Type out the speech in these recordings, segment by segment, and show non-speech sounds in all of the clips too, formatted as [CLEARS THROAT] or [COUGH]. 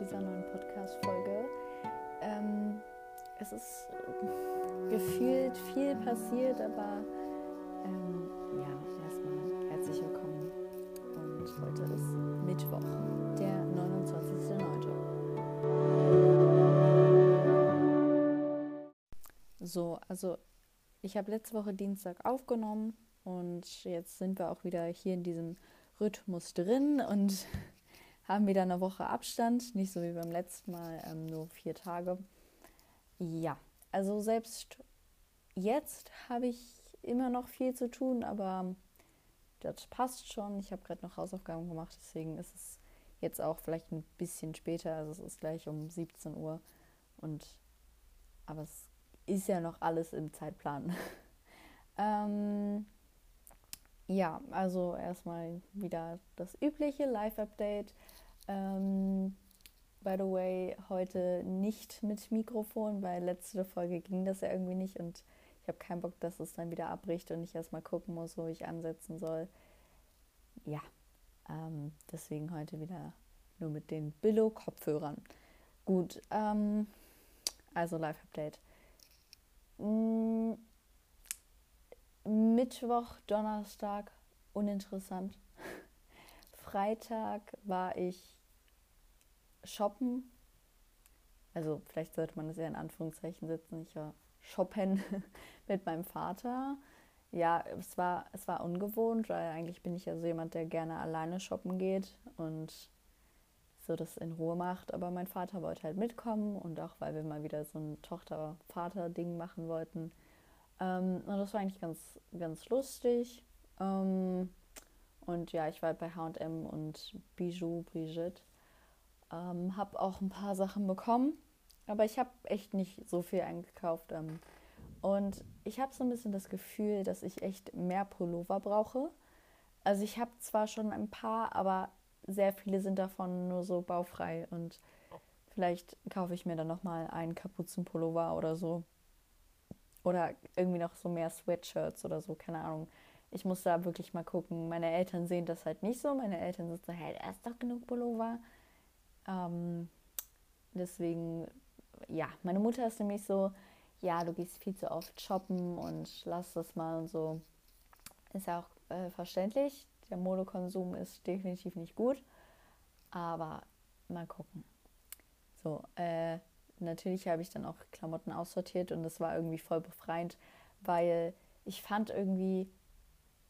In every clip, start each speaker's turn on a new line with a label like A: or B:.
A: dieser neuen Podcast-Folge. Ähm, es ist gefühlt viel passiert, aber ähm, ja, erstmal herzlich willkommen. Und heute ist Mittwoch, der 29.09. So, also ich habe letzte Woche Dienstag aufgenommen und jetzt sind wir auch wieder hier in diesem Rhythmus drin und haben wieder eine Woche Abstand, nicht so wie beim letzten Mal, ähm, nur vier Tage. Ja, also selbst jetzt habe ich immer noch viel zu tun, aber das passt schon. Ich habe gerade noch Hausaufgaben gemacht, deswegen ist es jetzt auch vielleicht ein bisschen später. Also es ist gleich um 17 Uhr und aber es ist ja noch alles im Zeitplan. [LAUGHS] ähm, ja, also erstmal wieder das übliche Live-Update. Ähm, by the way, heute nicht mit Mikrofon, weil letzte Folge ging das ja irgendwie nicht und ich habe keinen Bock, dass es dann wieder abbricht und ich erstmal gucken muss, wo ich ansetzen soll. Ja, ähm, deswegen heute wieder nur mit den Billo-Kopfhörern. Gut, ähm, also Live-Update. Mm, Mittwoch, Donnerstag, uninteressant. Freitag war ich shoppen. Also vielleicht sollte man das eher in Anführungszeichen setzen. Ich war shoppen [LAUGHS] mit meinem Vater. Ja, es war, es war ungewohnt, weil eigentlich bin ich ja so jemand, der gerne alleine shoppen geht und so das in Ruhe macht. Aber mein Vater wollte halt mitkommen und auch weil wir mal wieder so ein Tochter-Vater-Ding machen wollten. Ähm, und das war eigentlich ganz, ganz lustig. Ähm, und ja, ich war bei HM und Bijou, Brigitte. Ähm, habe auch ein paar Sachen bekommen, aber ich habe echt nicht so viel eingekauft. Ähm, und ich habe so ein bisschen das Gefühl, dass ich echt mehr Pullover brauche. Also ich habe zwar schon ein paar, aber sehr viele sind davon nur so baufrei. Und vielleicht kaufe ich mir dann nochmal einen Kapuzenpullover oder so. Oder irgendwie noch so mehr Sweatshirts oder so, keine Ahnung. Ich muss da wirklich mal gucken. Meine Eltern sehen das halt nicht so. Meine Eltern sind so, hey, da ist doch genug Pullover. Ähm, deswegen, ja, meine Mutter ist nämlich so, ja, du gehst viel zu oft shoppen und lass das mal und so. Ist ja auch äh, verständlich. Der Modekonsum ist definitiv nicht gut. Aber mal gucken. So, äh, natürlich habe ich dann auch Klamotten aussortiert und das war irgendwie voll befreiend, weil ich fand irgendwie,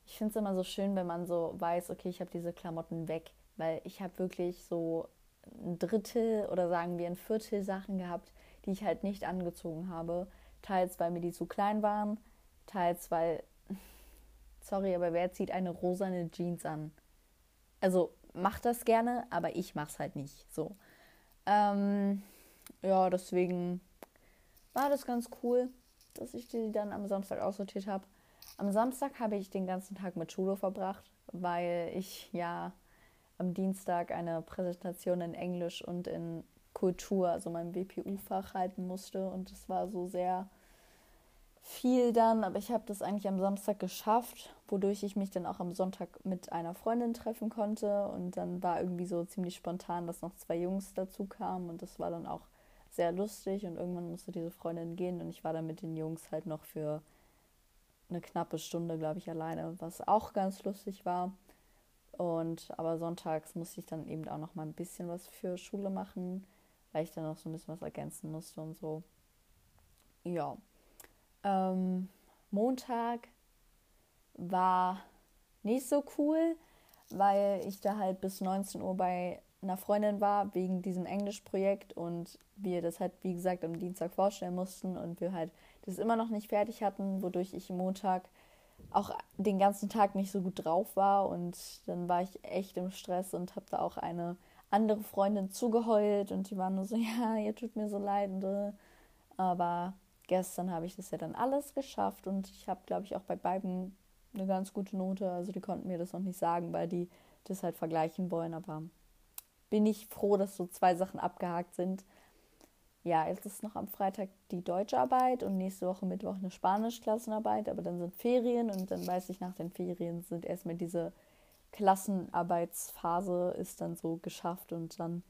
A: ich finde es immer so schön, wenn man so weiß, okay, ich habe diese Klamotten weg, weil ich habe wirklich so ein Drittel oder sagen wir ein Viertel Sachen gehabt, die ich halt nicht angezogen habe. Teils, weil mir die zu klein waren, teils, weil, [LAUGHS] sorry, aber wer zieht eine rosane Jeans an? Also macht das gerne, aber ich mach's halt nicht. So. Ähm, ja, deswegen war das ganz cool, dass ich die dann am Samstag aussortiert habe. Am Samstag habe ich den ganzen Tag mit Schule verbracht, weil ich ja am Dienstag eine Präsentation in Englisch und in Kultur, also meinem WPU-Fach halten musste. Und es war so sehr viel dann, aber ich habe das eigentlich am Samstag geschafft, wodurch ich mich dann auch am Sonntag mit einer Freundin treffen konnte. Und dann war irgendwie so ziemlich spontan, dass noch zwei Jungs dazu kamen und das war dann auch sehr lustig. Und irgendwann musste diese Freundin gehen und ich war dann mit den Jungs halt noch für eine knappe Stunde, glaube ich, alleine, was auch ganz lustig war. Und aber sonntags musste ich dann eben auch noch mal ein bisschen was für Schule machen, weil ich dann noch so ein bisschen was ergänzen musste und so. Ja. Ähm, Montag war nicht so cool, weil ich da halt bis 19 Uhr bei einer Freundin war wegen diesem Englischprojekt und wir das halt, wie gesagt, am Dienstag vorstellen mussten und wir halt das immer noch nicht fertig hatten, wodurch ich Montag auch den ganzen Tag nicht so gut drauf war und dann war ich echt im Stress und habe da auch eine andere Freundin zugeheult und die war nur so, [LAUGHS] ja, ihr tut mir so leid. Äh. aber gestern habe ich das ja dann alles geschafft und ich habe, glaube ich, auch bei beiden eine ganz gute Note. Also die konnten mir das noch nicht sagen, weil die das halt vergleichen wollen. Aber bin ich froh, dass so zwei Sachen abgehakt sind ja, jetzt ist noch am Freitag die Deutscharbeit und nächste Woche Mittwoch eine Spanischklassenarbeit, aber dann sind Ferien und dann weiß ich, nach den Ferien sind erstmal diese Klassenarbeitsphase ist dann so geschafft und dann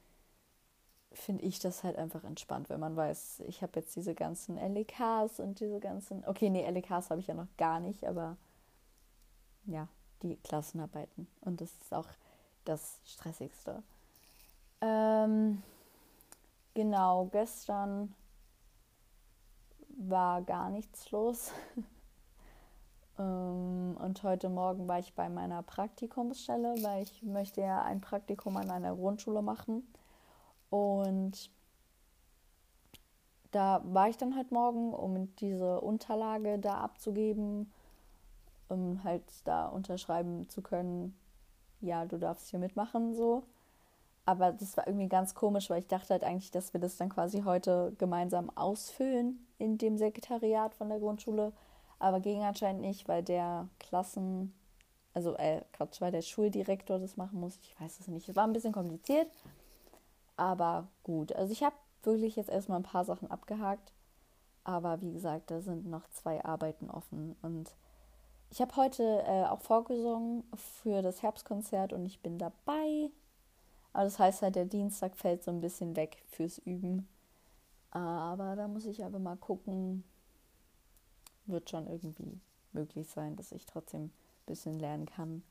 A: finde ich das halt einfach entspannt, wenn man weiß, ich habe jetzt diese ganzen LEKs und diese ganzen. Okay, nee, LEKs habe ich ja noch gar nicht, aber ja, die Klassenarbeiten. Und das ist auch das Stressigste. Ähm, genau, gestern war gar nichts los. [LAUGHS] Ähm, und heute Morgen war ich bei meiner Praktikumsstelle, weil ich möchte ja ein Praktikum an einer Grundschule machen. Und da war ich dann halt morgen, um diese Unterlage da abzugeben, um halt da unterschreiben zu können, ja, du darfst hier mitmachen, so. Aber das war irgendwie ganz komisch, weil ich dachte halt eigentlich, dass wir das dann quasi heute gemeinsam ausfüllen in dem Sekretariat von der Grundschule. Aber ging anscheinend nicht, weil der Klassen, also äh, Quatsch, weil der Schuldirektor das machen muss. Ich weiß es nicht. Es war ein bisschen kompliziert, aber gut. Also ich habe wirklich jetzt erstmal ein paar Sachen abgehakt. Aber wie gesagt, da sind noch zwei Arbeiten offen. Und ich habe heute äh, auch vorgesungen für das Herbstkonzert und ich bin dabei. Aber das heißt halt, der Dienstag fällt so ein bisschen weg fürs Üben. Aber da muss ich aber mal gucken, wird schon irgendwie möglich sein, dass ich trotzdem ein bisschen lernen kann,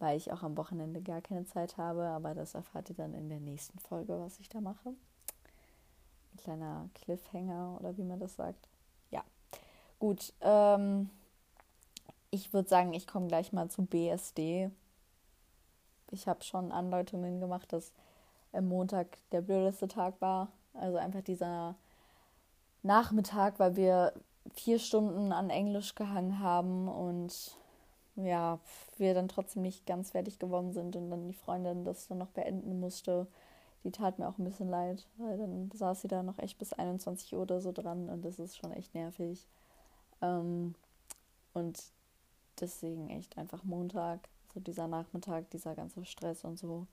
A: weil ich auch am Wochenende gar keine Zeit habe. Aber das erfahrt ihr dann in der nächsten Folge, was ich da mache. Ein kleiner Cliffhanger oder wie man das sagt. Ja, gut. Ähm, ich würde sagen, ich komme gleich mal zu BSD. Ich habe schon Andeutungen gemacht, dass am Montag der blödeste Tag war. Also einfach dieser Nachmittag, weil wir vier Stunden an Englisch gehangen haben und ja, wir dann trotzdem nicht ganz fertig geworden sind und dann die Freundin das dann noch beenden musste. Die tat mir auch ein bisschen leid, weil dann saß sie da noch echt bis 21 Uhr oder so dran und das ist schon echt nervig. Ähm, und deswegen echt einfach Montag, so dieser Nachmittag, dieser ganze Stress und so.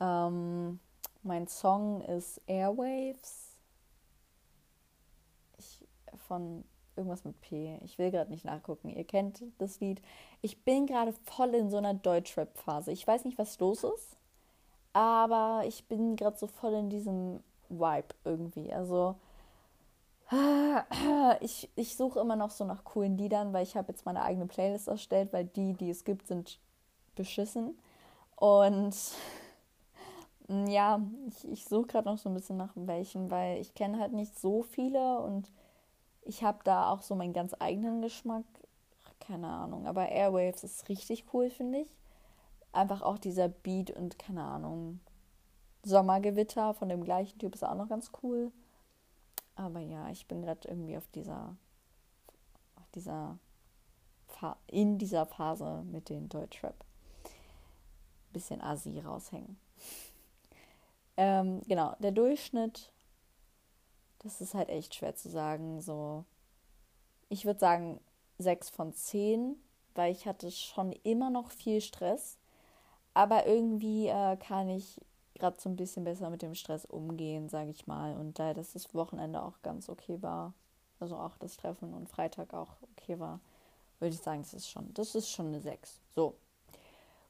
A: Ähm, mein Song ist Airwaves von irgendwas mit P. Ich will gerade nicht nachgucken. Ihr kennt das Lied. Ich bin gerade voll in so einer Deutschrap-Phase. Ich weiß nicht, was los ist, aber ich bin gerade so voll in diesem Vibe irgendwie. Also [CLEARS THROAT] ich, ich suche immer noch so nach coolen Liedern, weil ich habe jetzt meine eigene Playlist erstellt, weil die, die es gibt, sind beschissen. Und [LAUGHS] ja, ich, ich suche gerade noch so ein bisschen nach welchen, weil ich kenne halt nicht so viele und ich habe da auch so meinen ganz eigenen Geschmack. Keine Ahnung. Aber Airwaves ist richtig cool, finde ich. Einfach auch dieser Beat und keine Ahnung. Sommergewitter von dem gleichen Typ ist auch noch ganz cool. Aber ja, ich bin gerade irgendwie auf dieser, auf dieser, in dieser Phase mit den Deutschrap. Bisschen Asi raushängen. ähm, genau, der Durchschnitt das ist halt echt schwer zu sagen. So, ich würde sagen sechs von zehn, weil ich hatte schon immer noch viel Stress. Aber irgendwie äh, kann ich gerade so ein bisschen besser mit dem Stress umgehen, sage ich mal. Und da das, das Wochenende auch ganz okay war, also auch das Treffen und Freitag auch okay war, würde ich sagen, das ist schon, das ist schon eine 6. So.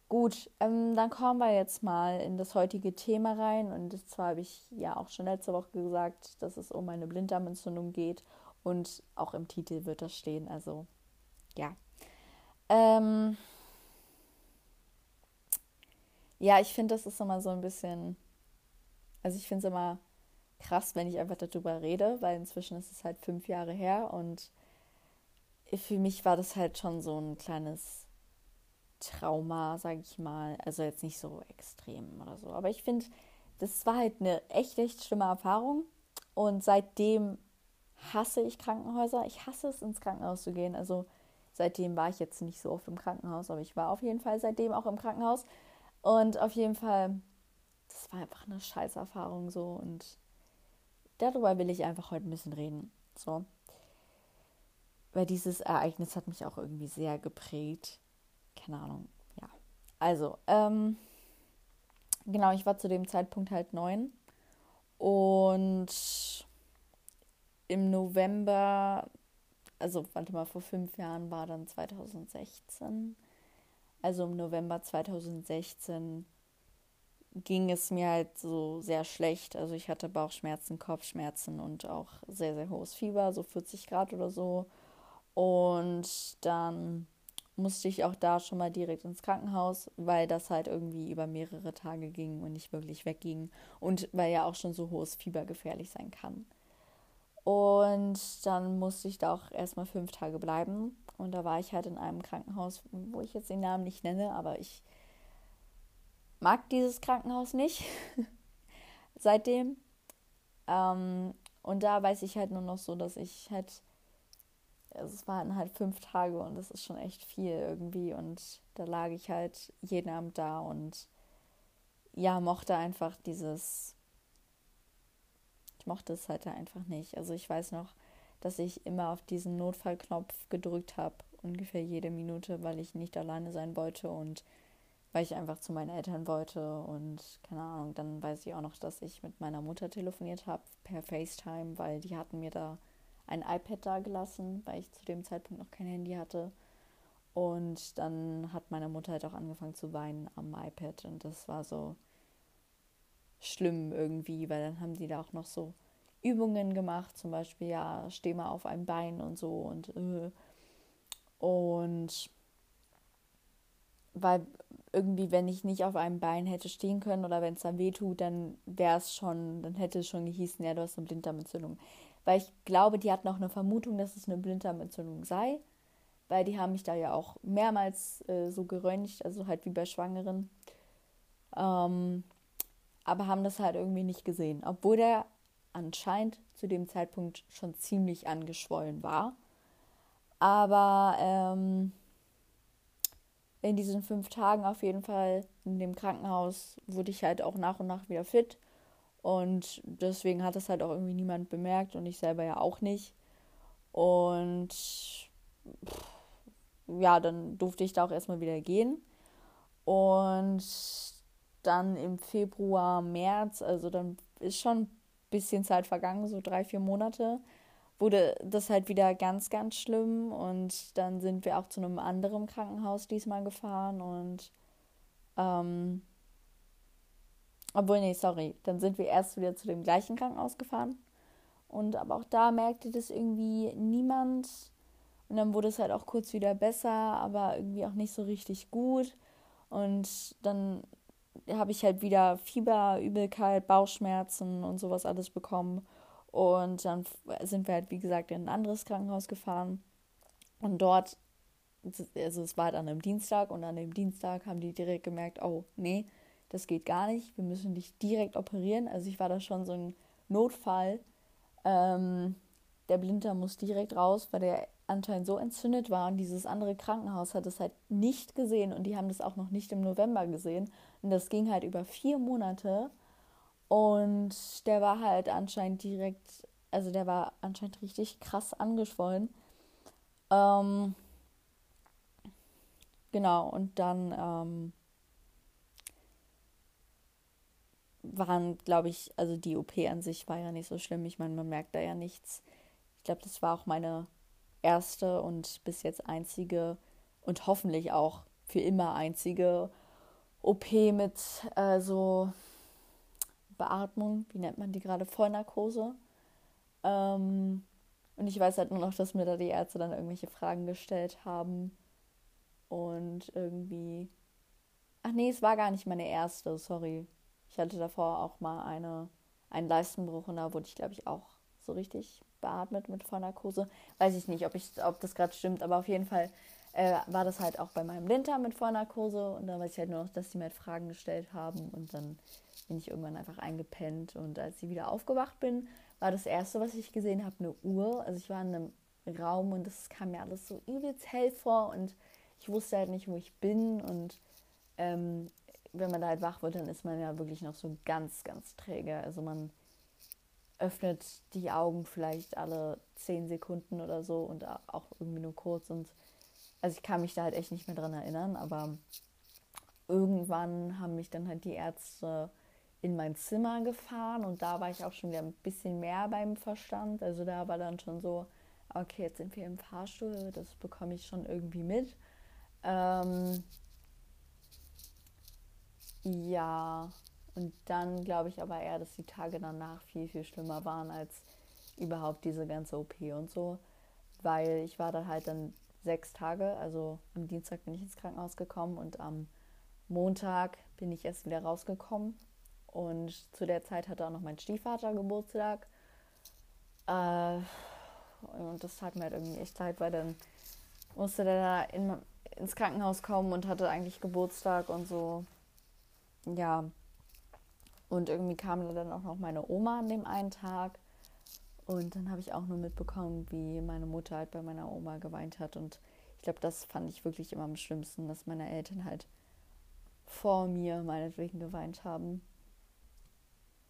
A: Gut, ähm, dann kommen wir jetzt mal in das heutige Thema rein. Und zwar habe ich ja auch schon letzte Woche gesagt, dass es um eine Blinddarmentzündung geht. Und auch im Titel wird das stehen. Also ja. Ähm, ja, ich finde, das ist immer so ein bisschen. Also ich finde es immer krass, wenn ich einfach darüber rede, weil inzwischen ist es halt fünf Jahre her und für mich war das halt schon so ein kleines Trauma, sage ich mal. Also jetzt nicht so extrem oder so. Aber ich finde, das war halt eine echt, echt schlimme Erfahrung. Und seitdem hasse ich Krankenhäuser. Ich hasse es, ins Krankenhaus zu gehen. Also seitdem war ich jetzt nicht so oft im Krankenhaus, aber ich war auf jeden Fall seitdem auch im Krankenhaus. Und auf jeden Fall, das war einfach eine Scheißerfahrung so. Und darüber will ich einfach heute ein bisschen reden. So. Weil dieses Ereignis hat mich auch irgendwie sehr geprägt keine Ahnung, ja. Also, ähm, genau, ich war zu dem Zeitpunkt halt neun und im November, also warte mal, vor fünf Jahren war dann 2016. Also im November 2016 ging es mir halt so sehr schlecht. Also ich hatte Bauchschmerzen, Kopfschmerzen und auch sehr, sehr hohes Fieber, so 40 Grad oder so. Und dann musste ich auch da schon mal direkt ins Krankenhaus, weil das halt irgendwie über mehrere Tage ging und nicht wirklich wegging. Und weil ja auch schon so hohes Fieber gefährlich sein kann. Und dann musste ich da auch erstmal fünf Tage bleiben. Und da war ich halt in einem Krankenhaus, wo ich jetzt den Namen nicht nenne, aber ich mag dieses Krankenhaus nicht [LAUGHS] seitdem. Ähm, und da weiß ich halt nur noch so, dass ich halt, also es waren halt fünf Tage und das ist schon echt viel irgendwie. Und da lag ich halt jeden Abend da und ja, mochte einfach dieses, ich mochte es halt einfach nicht. Also ich weiß noch, dass ich immer auf diesen Notfallknopf gedrückt habe, ungefähr jede Minute, weil ich nicht alleine sein wollte und weil ich einfach zu meinen Eltern wollte und keine Ahnung, dann weiß ich auch noch, dass ich mit meiner Mutter telefoniert habe per FaceTime, weil die hatten mir da ein iPad da gelassen, weil ich zu dem Zeitpunkt noch kein Handy hatte. Und dann hat meine Mutter halt auch angefangen zu weinen am iPad und das war so schlimm irgendwie, weil dann haben die da auch noch so Übungen gemacht, zum Beispiel ja, steh mal auf einem Bein und so und äh. und weil irgendwie, wenn ich nicht auf einem Bein hätte stehen können oder wenn es dann wehtut, dann wäre es schon, dann hätte es schon gehießen, ja, du hast eine Blinddarmentzündung. Weil ich glaube, die hatten auch eine Vermutung, dass es eine Blinddarmentzündung sei, weil die haben mich da ja auch mehrmals äh, so geröntgt, also halt wie bei Schwangeren. Ähm, aber haben das halt irgendwie nicht gesehen, obwohl der anscheinend zu dem Zeitpunkt schon ziemlich angeschwollen war. Aber ähm, in diesen fünf Tagen auf jeden Fall in dem Krankenhaus wurde ich halt auch nach und nach wieder fit. Und deswegen hat es halt auch irgendwie niemand bemerkt und ich selber ja auch nicht. Und ja, dann durfte ich da auch erstmal wieder gehen. Und dann im Februar, März, also dann ist schon ein bisschen Zeit vergangen, so drei, vier Monate wurde das halt wieder ganz, ganz schlimm. Und dann sind wir auch zu einem anderen Krankenhaus diesmal gefahren. Und ähm, obwohl, nee, sorry, dann sind wir erst wieder zu dem gleichen Krankenhaus gefahren. Und aber auch da merkte das irgendwie niemand. Und dann wurde es halt auch kurz wieder besser, aber irgendwie auch nicht so richtig gut. Und dann habe ich halt wieder Fieber, Übelkeit, Bauchschmerzen und sowas alles bekommen. Und dann sind wir halt, wie gesagt, in ein anderes Krankenhaus gefahren. Und dort, also es war dann am Dienstag und an dem Dienstag haben die direkt gemerkt, oh nee, das geht gar nicht, wir müssen dich direkt operieren. Also ich war da schon so ein Notfall. Ähm, der Blinddarm muss direkt raus, weil der anscheinend so entzündet war und dieses andere Krankenhaus hat es halt nicht gesehen und die haben das auch noch nicht im November gesehen. Und das ging halt über vier Monate. Und der war halt anscheinend direkt, also der war anscheinend richtig krass angeschwollen. Ähm, genau, und dann ähm, waren, glaube ich, also die OP an sich war ja nicht so schlimm. Ich meine, man merkt da ja nichts. Ich glaube, das war auch meine erste und bis jetzt einzige und hoffentlich auch für immer einzige OP mit äh, so Beatmung, wie nennt man die gerade, Vollnarkose. Ähm, und ich weiß halt nur noch, dass mir da die Ärzte dann irgendwelche Fragen gestellt haben. Und irgendwie. Ach nee, es war gar nicht meine erste, sorry. Ich hatte davor auch mal eine, einen Leistenbruch und da wurde ich, glaube ich, auch so richtig beatmet mit Vollnarkose. Weiß ich nicht, ob, ich, ob das gerade stimmt, aber auf jeden Fall äh, war das halt auch bei meinem Blinddarm mit Vollnarkose. Und da weiß ich halt nur noch, dass die mir halt Fragen gestellt haben. Und dann bin ich irgendwann einfach eingepennt. Und als ich wieder aufgewacht bin, war das Erste, was ich gesehen habe, eine Uhr. Also ich war in einem Raum und das kam mir alles so übelst hell vor. Und ich wusste halt nicht, wo ich bin. Und ähm, wenn man da halt wach wird, dann ist man ja wirklich noch so ganz, ganz träge. Also man öffnet die Augen vielleicht alle zehn Sekunden oder so und auch irgendwie nur kurz. Und also ich kann mich da halt echt nicht mehr dran erinnern, aber irgendwann haben mich dann halt die Ärzte in mein Zimmer gefahren und da war ich auch schon wieder ein bisschen mehr beim Verstand. Also da war dann schon so, okay, jetzt sind wir im Fahrstuhl, das bekomme ich schon irgendwie mit. Ähm, ja, Und dann glaube ich aber eher, dass die Tage danach viel, viel schlimmer waren als überhaupt diese ganze OP und so. Weil ich war da halt dann sechs Tage, also am Dienstag bin ich ins Krankenhaus gekommen und am Montag bin ich erst wieder rausgekommen. Und zu der Zeit hatte auch noch mein Stiefvater Geburtstag. Äh, und das tat mir halt irgendwie echt leid, weil dann musste der da in, ins Krankenhaus kommen und hatte eigentlich Geburtstag und so. Ja. Und irgendwie kam dann auch noch meine Oma an dem einen Tag. Und dann habe ich auch nur mitbekommen, wie meine Mutter halt bei meiner Oma geweint hat. Und ich glaube, das fand ich wirklich immer am schlimmsten, dass meine Eltern halt vor mir meinetwegen geweint haben.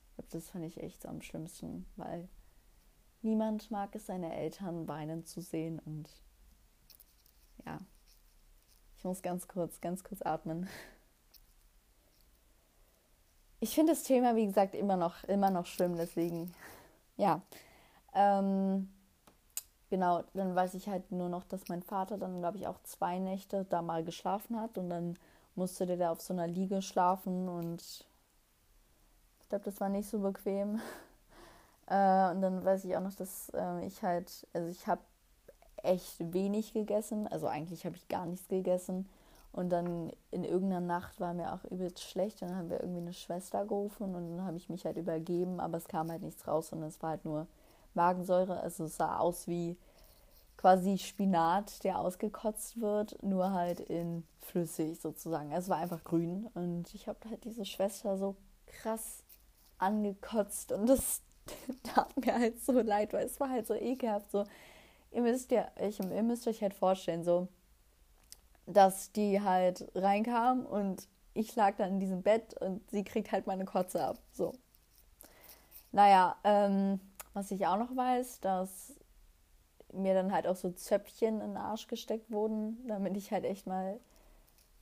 A: Ich glaube, das fand ich echt am schlimmsten, weil niemand mag es, seine Eltern weinen zu sehen. Und ja, ich muss ganz kurz, ganz kurz atmen. [LAUGHS] Ich finde das Thema, wie gesagt, immer noch, immer noch schlimm, deswegen, ja. Ähm, genau, dann weiß ich halt nur noch, dass mein Vater dann, glaube ich, auch zwei Nächte da mal geschlafen hat und dann musste der da auf so einer Liege schlafen und ich glaube, das war nicht so bequem. [LAUGHS] Äh, und dann weiß ich auch noch, dass äh, ich halt, also ich habe echt wenig gegessen, also eigentlich habe ich gar nichts gegessen. Und dann in irgendeiner Nacht war mir auch übelst schlecht. Dann haben wir irgendwie eine Schwester gerufen und dann habe ich mich halt übergeben, aber es kam halt nichts raus und es war halt nur Magensäure. Also es sah aus wie quasi Spinat, der ausgekotzt wird, nur halt in flüssig sozusagen. Es war einfach grün und ich habe halt diese Schwester so krass angekotzt und das [LAUGHS] tat mir halt so leid, weil es war halt so ekelhaft. So, ihr müsst ja, ich, ihr müsst euch halt vorstellen, so, dass die halt reinkam und ich lag dann in diesem Bett und sie kriegt halt meine Kotze ab. So. Naja, ähm, was ich auch noch weiß, dass mir dann halt auch so Zöpfchen in den Arsch gesteckt wurden, damit ich halt echt mal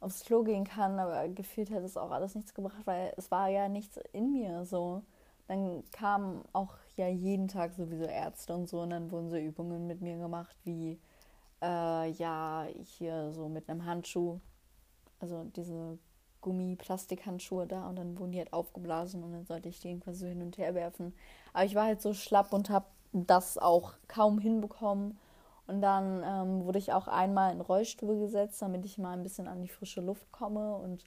A: aufs Klo gehen kann. Aber gefühlt hat es auch alles nichts gebracht, weil es war ja nichts in mir so. Dann kamen auch ja jeden Tag sowieso Ärzte und so und dann wurden so Übungen mit mir gemacht, wie äh, ja, hier so mit einem Handschuh, also diese Gummi-Plastikhandschuhe da und dann wurden die halt aufgeblasen und dann sollte ich die irgendwas so hin und her werfen. Aber ich war halt so schlapp und habe das auch kaum hinbekommen. Und dann ähm, wurde ich auch einmal in Rollstuhl gesetzt, damit ich mal ein bisschen an die frische Luft komme. Und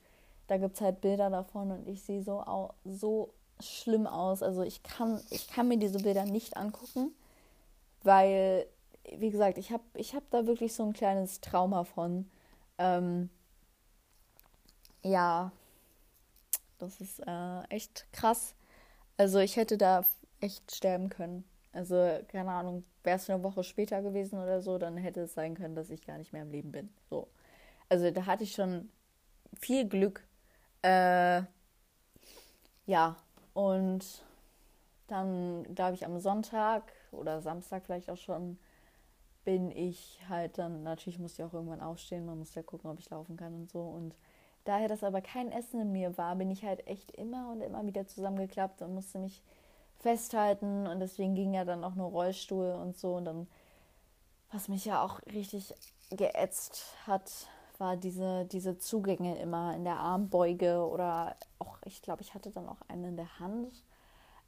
A: da gibt es halt Bilder davon und ich sehe so, so schlimm aus. Also ich kann, ich kann mir diese Bilder nicht angucken, weil, wie gesagt, ich habe ich hab da wirklich so ein kleines Trauma von. Ähm, ja, das ist äh, echt krass. Also ich hätte da echt sterben können. Also, keine Ahnung, wäre es eine Woche später gewesen oder so, dann hätte es sein können, dass ich gar nicht mehr im Leben bin. So. Also da hatte ich schon viel Glück. Äh, ja, und dann, glaube ich, am Sonntag oder Samstag vielleicht auch schon, bin ich halt dann, natürlich musste ich auch irgendwann aufstehen, man musste ja gucken, ob ich laufen kann und so. Und daher das aber kein Essen in mir war, bin ich halt echt immer und immer wieder zusammengeklappt und musste mich festhalten und deswegen ging ja dann auch nur Rollstuhl und so und dann, was mich ja auch richtig geätzt hat, war diese, diese Zugänge immer in der Armbeuge oder auch, ich glaube, ich hatte dann auch einen in der Hand.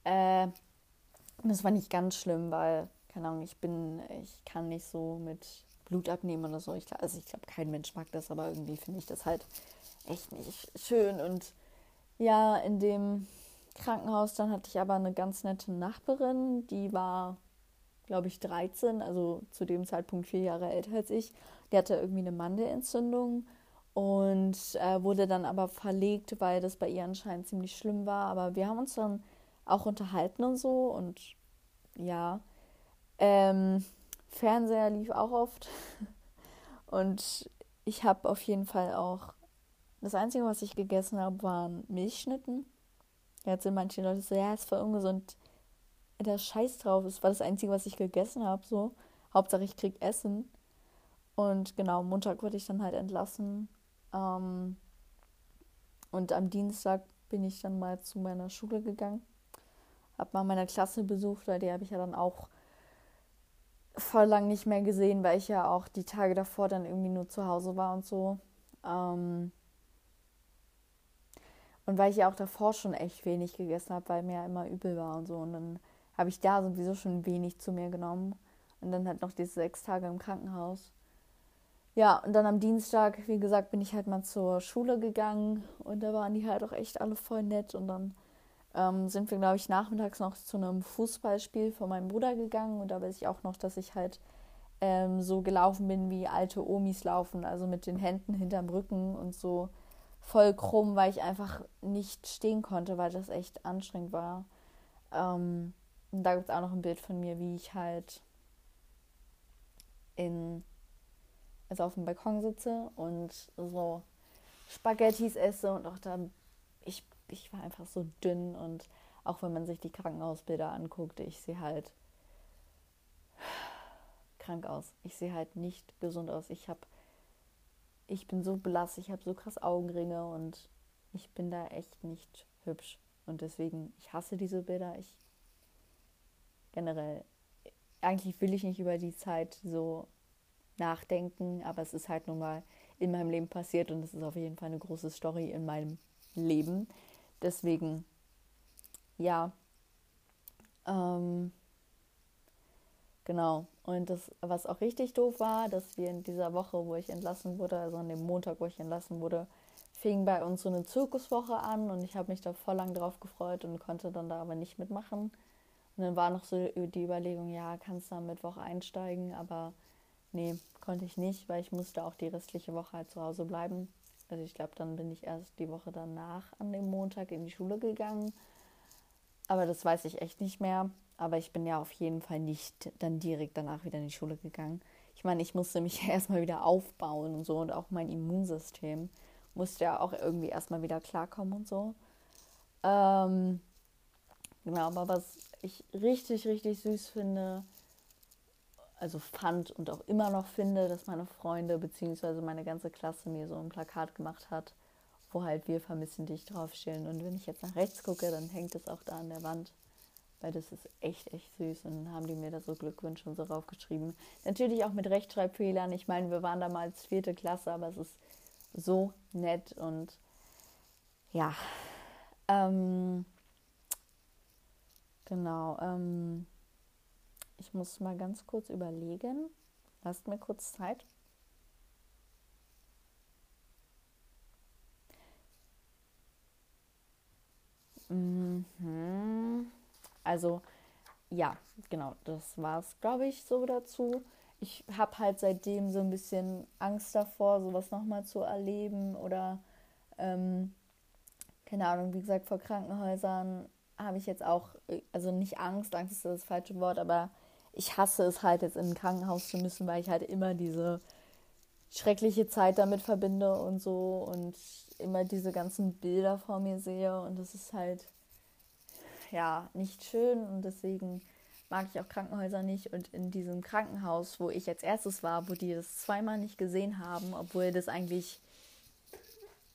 A: Äh, das war nicht ganz schlimm, weil, keine Ahnung, ich bin, ich kann nicht so mit Blut abnehmen oder so. Ich, also ich glaube, kein Mensch mag das, aber irgendwie finde ich das halt echt nicht schön. Und ja, in dem Krankenhaus. Dann hatte ich aber eine ganz nette Nachbarin, die war, glaube ich, 13, also zu dem Zeitpunkt vier Jahre älter als ich. Die hatte irgendwie eine Mandelentzündung und äh, wurde dann aber verlegt, weil das bei ihr anscheinend ziemlich schlimm war. Aber wir haben uns dann auch unterhalten und so und ja, ähm, Fernseher lief auch oft [LAUGHS] und ich habe auf jeden Fall auch das Einzige, was ich gegessen habe, waren Milchschnitten Jetzt sind manche Leute so, ja, ist voll ungesund. Der Scheiß drauf, es war das Einzige, was ich gegessen habe, so. Hauptsache ich krieg Essen. Und genau, Montag wurde ich dann halt entlassen. Ähm, und am Dienstag bin ich dann mal zu meiner Schule gegangen. Hab mal meine Klasse besucht, weil die habe ich ja dann auch voll lang nicht mehr gesehen, weil ich ja auch die Tage davor dann irgendwie nur zu Hause war und so. Ähm, Und weil ich ja auch davor schon echt wenig gegessen habe, weil mir ja immer übel war und so. Und dann habe ich da sowieso schon wenig zu mir genommen. Und dann halt noch diese sechs Tage im Krankenhaus. Ja, und dann am Dienstag, wie gesagt, bin ich halt mal zur Schule gegangen und da waren die halt auch echt alle voll nett. Und dann ähm, sind wir, glaube ich, nachmittags noch zu einem Fußballspiel von meinem Bruder gegangen. Und da weiß ich auch noch, dass ich halt ähm, so gelaufen bin, wie alte Omis laufen, also mit den Händen hinterm Rücken und so voll krumm, weil ich einfach nicht stehen konnte, weil das echt anstrengend war. Ähm, und da gibt es auch noch ein Bild von mir, wie ich halt in, also auf dem Balkon sitze und so Spaghettis esse und auch da, ich, ich war einfach so dünn und auch wenn man sich die Krankenhausbilder anguckt, ich sehe halt krank aus. Ich sehe halt nicht gesund aus. Ich habe ich bin so blass, ich habe so krass Augenringe und ich bin da echt nicht hübsch. Und deswegen, ich hasse diese Bilder. Ich generell, eigentlich will ich nicht über die Zeit so nachdenken, aber es ist halt nun mal in meinem Leben passiert und es ist auf jeden Fall eine große Story in meinem Leben. Deswegen, ja, ähm, Genau. Und das, was auch richtig doof war, dass wir in dieser Woche, wo ich entlassen wurde, also an dem Montag, wo ich entlassen wurde, fing bei uns so eine Zirkuswoche an und ich habe mich da voll lang drauf gefreut und konnte dann da aber nicht mitmachen. Und dann war noch so die Überlegung, ja, kannst du am Mittwoch einsteigen, aber nee, konnte ich nicht, weil ich musste auch die restliche Woche halt zu Hause bleiben. Also ich glaube, dann bin ich erst die Woche danach an dem Montag in die Schule gegangen. Aber das weiß ich echt nicht mehr. Aber ich bin ja auf jeden Fall nicht dann direkt danach wieder in die Schule gegangen. Ich meine, ich musste mich [LAUGHS] erstmal wieder aufbauen und so und auch mein Immunsystem musste ja auch irgendwie erstmal wieder klarkommen und so. Ähm, genau, aber was ich richtig, richtig süß finde, also fand und auch immer noch finde, dass meine Freunde bzw. meine ganze Klasse mir so ein Plakat gemacht hat, wo halt wir vermissen dich draufstehen. Und wenn ich jetzt nach rechts gucke, dann hängt es auch da an der Wand weil das ist echt, echt süß. Und dann haben die mir da so Glückwünsche und so raufgeschrieben. Natürlich auch mit Rechtschreibfehlern. Ich meine, wir waren damals vierte Klasse, aber es ist so nett und ja. Ähm, genau. Ähm, ich muss mal ganz kurz überlegen. Lasst mir kurz Zeit. Mhm. Also ja, genau, das war es, glaube ich, so dazu. Ich habe halt seitdem so ein bisschen Angst davor, sowas nochmal zu erleben oder ähm, keine Ahnung, wie gesagt, vor Krankenhäusern habe ich jetzt auch, also nicht Angst, Angst ist das falsche Wort, aber ich hasse es halt jetzt in ein Krankenhaus zu müssen, weil ich halt immer diese schreckliche Zeit damit verbinde und so und immer diese ganzen Bilder vor mir sehe und das ist halt ja nicht schön und deswegen mag ich auch Krankenhäuser nicht. Und in diesem Krankenhaus, wo ich jetzt erstes war, wo die das zweimal nicht gesehen haben, obwohl das eigentlich,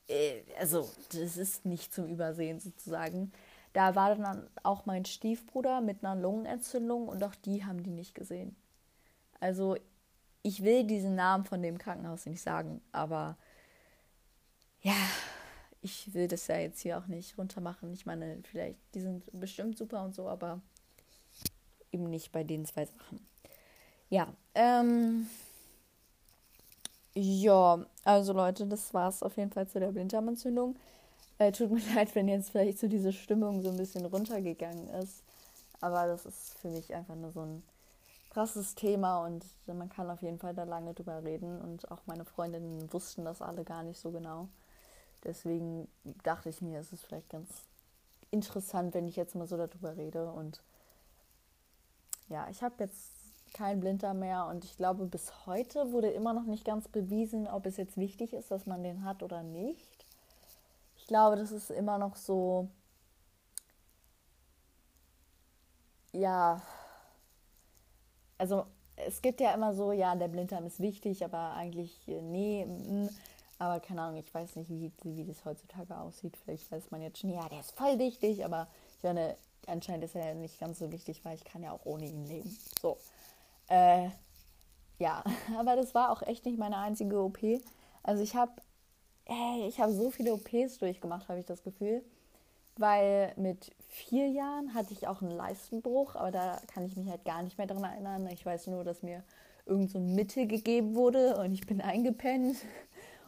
A: äh, also das ist nicht zum Übersehen sozusagen. Da war dann auch mein Stiefbruder mit einer Lungenentzündung und auch die haben die nicht gesehen. Also ich will diesen Namen von dem Krankenhaus nicht sagen, aber ja, ich will das ja jetzt hier auch nicht runtermachen. Ich meine, vielleicht, die sind bestimmt super und so, aber eben nicht bei den zwei Sachen. Ja, ähm, ja, also Leute, das war es auf jeden Fall zu der Blinddarmentzündung. Äh, tut mir [LAUGHS] leid, wenn jetzt vielleicht so diese Stimmung so ein bisschen runtergegangen ist. Aber das ist für mich einfach nur so ein krasses Thema und man kann auf jeden Fall da lange drüber reden. Und auch meine Freundinnen wussten das alle gar nicht so genau. Deswegen dachte ich mir, es ist vielleicht ganz interessant, wenn ich jetzt mal so darüber rede. Und ja, ich habe jetzt keinen Blinder mehr und ich glaube, bis heute wurde immer noch nicht ganz bewiesen, ob es jetzt wichtig ist, dass man den hat oder nicht. Ich glaube, das ist immer noch so, ja, also es gibt ja immer so, ja, der Blinddarm ist wichtig, aber eigentlich äh, nee. Mm, aber keine Ahnung, ich weiß nicht, wie, wie das heutzutage aussieht. Vielleicht weiß man jetzt schon, ja, der ist voll wichtig, aber ich meine, anscheinend ist er nicht ganz so wichtig, weil ich kann ja auch ohne ihn leben. So. Äh, ja, [LAUGHS] aber das war auch echt nicht meine einzige OP. Also ich habe ey, ich habe so viele OPs durchgemacht, habe ich das Gefühl. Weil mit vier Jahren hatte ich auch einen Leistenbruch, aber da kann ich mich halt gar nicht mehr dran erinnern. Ich weiß nur, dass mir irgend so ein Mittel gegeben wurde und ich bin eingepennt.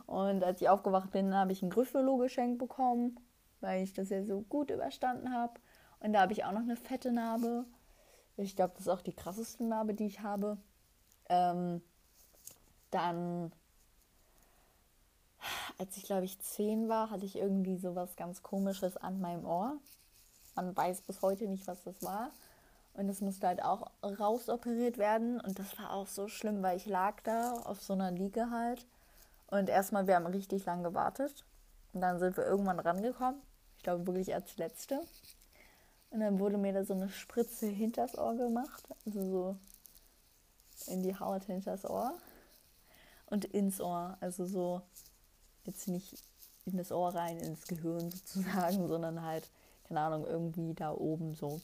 A: Und als ich aufgewacht bin, habe ich ein Griffelo geschenkt bekommen, weil ich das ja so gut überstanden habe. Und da habe ich auch noch eine fette Narbe. Ich glaube, das ist auch die krasseste Narbe, die ich habe. Ähm, dann, als ich glaube ich zehn war, hatte ich irgendwie so was ganz Komisches an meinem Ohr. Man weiß bis heute nicht, was das war. Und das musste halt auch rausoperiert werden. Und das war auch so schlimm, weil ich lag da auf so einer Liege halt. Und erstmal, wir haben richtig lang gewartet. Und dann sind wir irgendwann rangekommen. Ich glaube wirklich als letzte. Und dann wurde mir da so eine Spritze hinters Ohr gemacht. Also so in die Haut hinters Ohr. Und ins Ohr. Also so jetzt nicht in das Ohr rein, ins Gehirn sozusagen, [LAUGHS] sondern halt, keine Ahnung, irgendwie da oben so.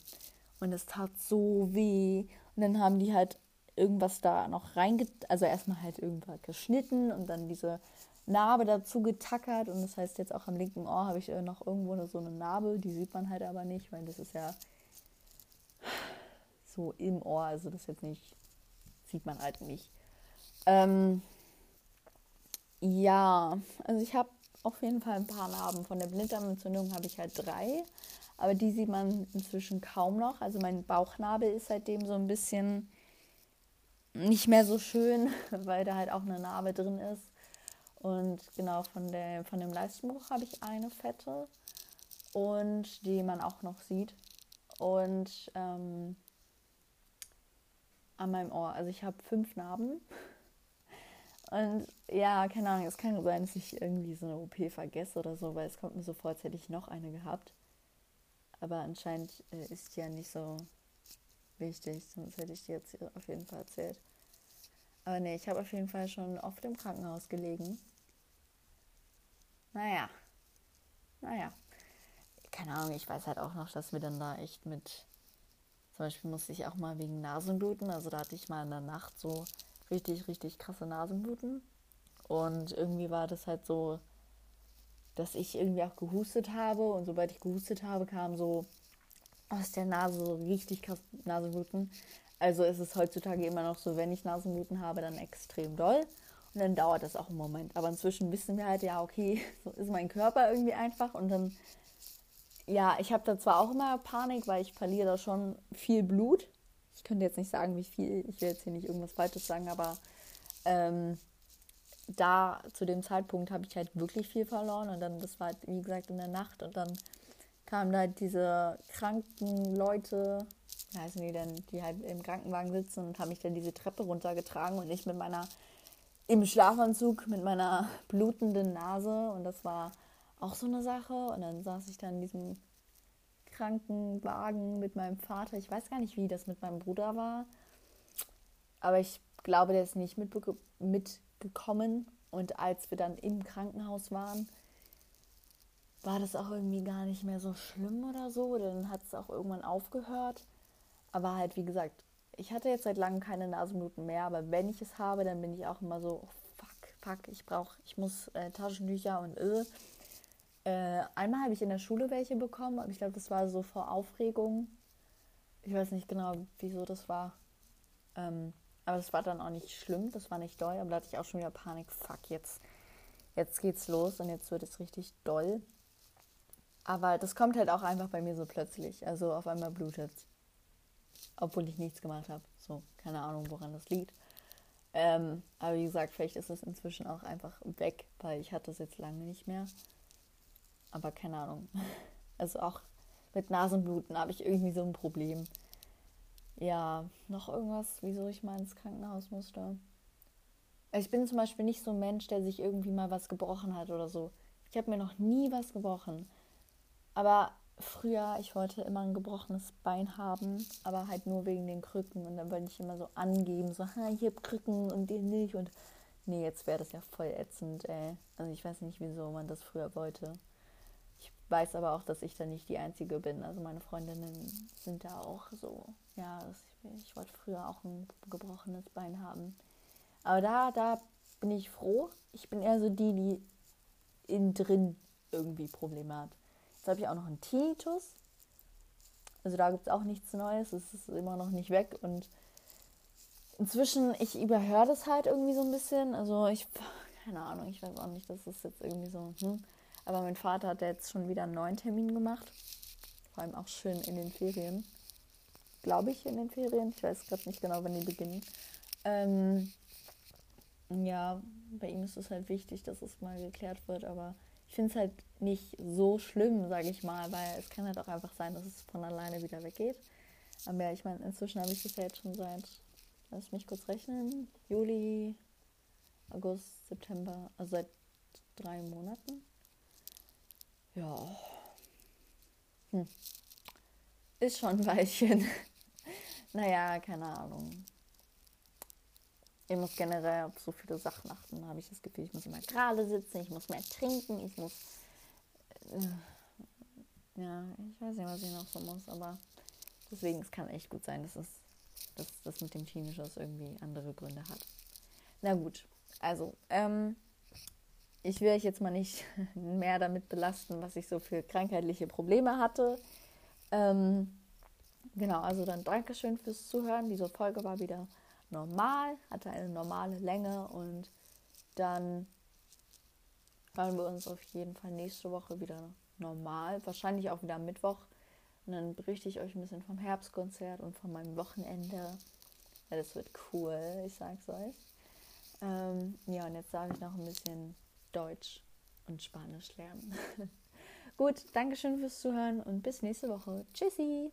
A: Und es tat so weh. Und dann haben die halt irgendwas da noch reinge... Also erstmal halt irgendwas geschnitten und dann diese Narbe dazu getackert. Und das heißt jetzt auch am linken Ohr habe ich äh, noch irgendwo so eine Narbe. Die sieht man halt aber nicht, weil das ist ja so im Ohr. Also das jetzt nicht... Sieht man halt nicht. Ähm, ja, also ich habe auf jeden Fall ein paar Narben. Von der Blinddarmentzündung habe ich halt drei aber die sieht man inzwischen kaum noch. Also mein Bauchnabel ist seitdem so ein bisschen nicht mehr so schön, [LAUGHS] weil da halt auch eine Narbe drin ist. Und genau von, der, von dem Leistenbruch habe ich eine fette und die man auch noch sieht. Und ähm, an meinem Ohr. Also ich habe fünf Narben. Und ja, keine Ahnung, es kann sein, dass ich irgendwie so eine OP vergesse oder so, weil es kommt mir so vor, als hätte ich noch eine gehabt. Aber anscheinend äh, ist die ja nicht so wichtig, sonst hätte ich die jetzt auf jeden Fall erzählt. Aber nee, ich habe auf jeden Fall schon oft im Krankenhaus gelegen. Naja. Naja. Keine Ahnung, ich weiß halt auch noch, dass wir dann da echt mit. Zum Beispiel musste ich auch mal wegen Nasenbluten. Also da hatte ich mal in der Nacht so richtig, richtig krasse Nasenbluten. Und irgendwie war das halt so dass ich irgendwie auch gehustet habe und sobald ich gehustet habe, kam so aus der Nase so richtig krass Nasenbluten. Also ist es heutzutage immer noch so, wenn ich Nasenbluten habe, dann extrem doll. Und dann dauert das auch einen Moment. Aber inzwischen wissen wir halt, ja, okay, [LAUGHS] so ist mein Körper irgendwie einfach. Und dann, ja, ich habe da zwar auch immer Panik, weil ich verliere da schon viel Blut. Ich könnte jetzt nicht sagen, wie viel. Ich will jetzt hier nicht irgendwas Falsches sagen, aber ähm, da zu dem Zeitpunkt habe ich halt wirklich viel verloren und dann, das war halt, wie gesagt, in der Nacht und dann kamen da halt diese kranken Leute, wie heißen die denn, die halt im Krankenwagen sitzen und haben mich dann diese Treppe runtergetragen und ich mit meiner, im Schlafanzug mit meiner blutenden Nase und das war auch so eine Sache und dann saß ich da in diesem Krankenwagen mit meinem Vater. Ich weiß gar nicht, wie das mit meinem Bruder war, aber ich glaube, der ist nicht mit, mit gekommen. Und als wir dann im Krankenhaus waren, war das auch irgendwie gar nicht mehr so schlimm oder so. Dann hat es auch irgendwann aufgehört. Aber halt, wie gesagt, ich hatte jetzt seit langem keine Nasenbluten mehr. Aber wenn ich es habe, dann bin ich auch immer so, oh, fuck, fuck, ich brauche, ich muss äh, Taschentücher und äh. Äh einmal habe ich in der Schule welche bekommen, aber ich glaube, das war so vor Aufregung. Ich weiß nicht genau, wieso das war. Ähm, aber das war dann auch nicht schlimm, das war nicht doll, aber da hatte ich auch schon wieder Panik, fuck, jetzt, jetzt geht's los und jetzt wird es richtig doll. Aber das kommt halt auch einfach bei mir so plötzlich. Also auf einmal blutet Obwohl ich nichts gemacht habe. So, keine Ahnung, woran das liegt. Ähm, aber wie gesagt, vielleicht ist es inzwischen auch einfach weg, weil ich hatte es jetzt lange nicht mehr. Aber keine Ahnung. Also auch mit Nasenbluten habe ich irgendwie so ein Problem. Ja, noch irgendwas, wieso ich mal ins Krankenhaus musste. Ich bin zum Beispiel nicht so ein Mensch, der sich irgendwie mal was gebrochen hat oder so. Ich habe mir noch nie was gebrochen. Aber früher, ich wollte immer ein gebrochenes Bein haben, aber halt nur wegen den Krücken. Und dann wollte ich immer so angeben, so, ha, hier Krücken und den nicht. Und nee, jetzt wäre das ja voll ätzend, ey. Also ich weiß nicht, wieso man das früher wollte weiß aber auch, dass ich da nicht die Einzige bin. Also meine Freundinnen sind da auch so. Ja, ich, wollte früher auch ein gebrochenes Bein haben. Aber da, da bin ich froh. Ich bin eher so die, die innen drin irgendwie Probleme hat. Jetzt habe ich auch noch einen Tinnitus. Also da gibt es auch nichts Neues. Es ist immer noch nicht weg. Und inzwischen, ich überhöre das halt irgendwie so ein bisschen. Also ich, [LAUGHS] keine Ahnung, ich weiß auch nicht, das ist jetzt irgendwie so. Hm. Aber mein Vater hat jetzt schon wieder einen neuen Termin gemacht. Vor allem auch schön in den Ferien. Glaube ich in den Ferien. Ich weiß gerade nicht genau, wann die beginnen. Ähm, ja, bei ihm ist es halt wichtig, dass es mal geklärt wird, aber ich finde es halt nicht so schlimm, sage ich mal, weil es kann halt auch einfach sein, dass es von alleine wieder weggeht. Aber ja, ich meine, inzwischen habe ich das ja jetzt schon seit, lass mich kurz rechnen, Juli, August, September, also seit drei Monaten. Ja. Hm. Ist schon ein Weilchen. [LAUGHS] naja, keine Ahnung ich muss generell auf so viele Sachen achten. Habe ich das Gefühl, ich muss immer gerade sitzen, ich muss mehr trinken, ich muss. Äh, ja, ich weiß nicht, was ich noch so muss, aber deswegen, es kann echt gut sein, dass es dass das mit dem Tinnitus irgendwie andere Gründe hat. Na gut, also, ähm, ich will euch jetzt mal nicht [LAUGHS] mehr damit belasten, was ich so für krankheitliche Probleme hatte. Ähm, genau, also dann Dankeschön fürs Zuhören. Diese Folge war wieder normal, hatte eine normale Länge und dann hören wir uns auf jeden Fall nächste Woche wieder normal, wahrscheinlich auch wieder am Mittwoch. Und dann berichte ich euch ein bisschen vom Herbstkonzert und von meinem Wochenende. Ja, das wird cool, ich sag's euch. Ähm, ja, und jetzt darf ich noch ein bisschen Deutsch und Spanisch lernen. [LAUGHS] Gut, Dankeschön fürs Zuhören und bis nächste Woche. Tschüssi!